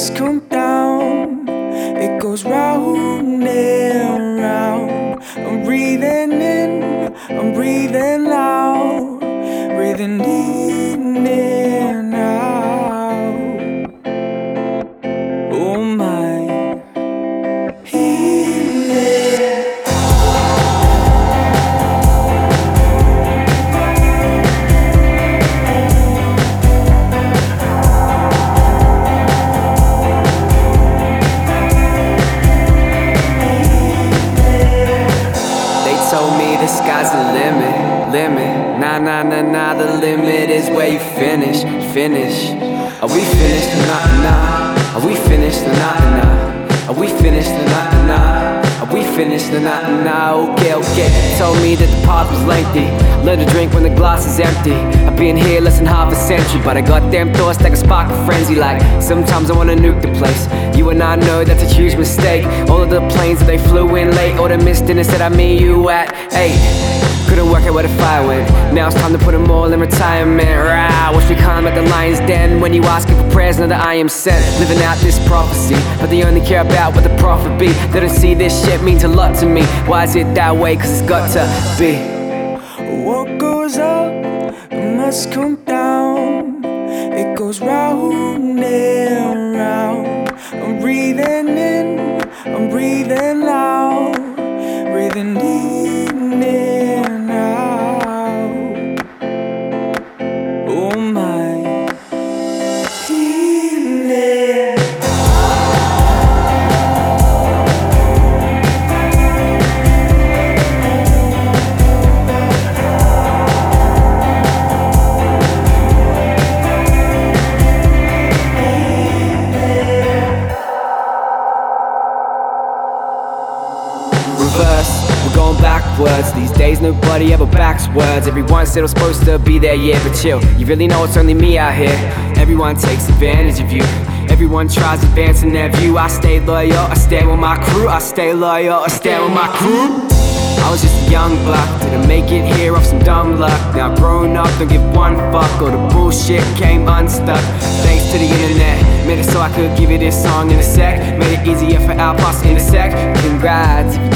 lights come down, it goes round and round. I'm breathing in, I'm breathing out, breathing deep. Limit, limit. Nah, nah, nah, nah. The limit is where you finish, finish. Are we finished? Nah, nah. Are we finished? Nah, nah. Are we finished? Nah, nah. Are we finished? Nah, nah. Okay, okay. Told me that the pause was lengthy. Let her drink when the glass is empty. I've been here less than half a century, but I got damn thoughts that can spark a frenzy. Like sometimes I wanna nuke the place. You and I know that's a huge mistake. All of the planes that they flew in late, or the missed in instead I meet you at eight. Couldn't work out where the fire went. Now it's time to put them all in retirement. Rah, watch me climb at the lion's den. When you asking for prayers, know that I am sent. Living out this prophecy, but they only care about what the profit be. They don't see this shit means a lot to me. Why is it that way? Cause it's got to be. What goes up must come down. It goes round and round. I'm breathing in, I'm breathing out, backwards. These days, nobody ever backs words. Everyone said I was supposed to be there, yeah, but chill. You really know it's only me out here. Everyone takes advantage of you. Everyone tries advancing their view. I stay loyal, I stand with my crew. I stay loyal, I stand with my crew. I was just a young buck, didn't make it here off some dumb luck. Now grown up, don't give one fuck. All the bullshit came unstuck. Thanks to the internet, made it so I could give you this song in a sec. Made it easier for Alpos in a sec. Congrats, if you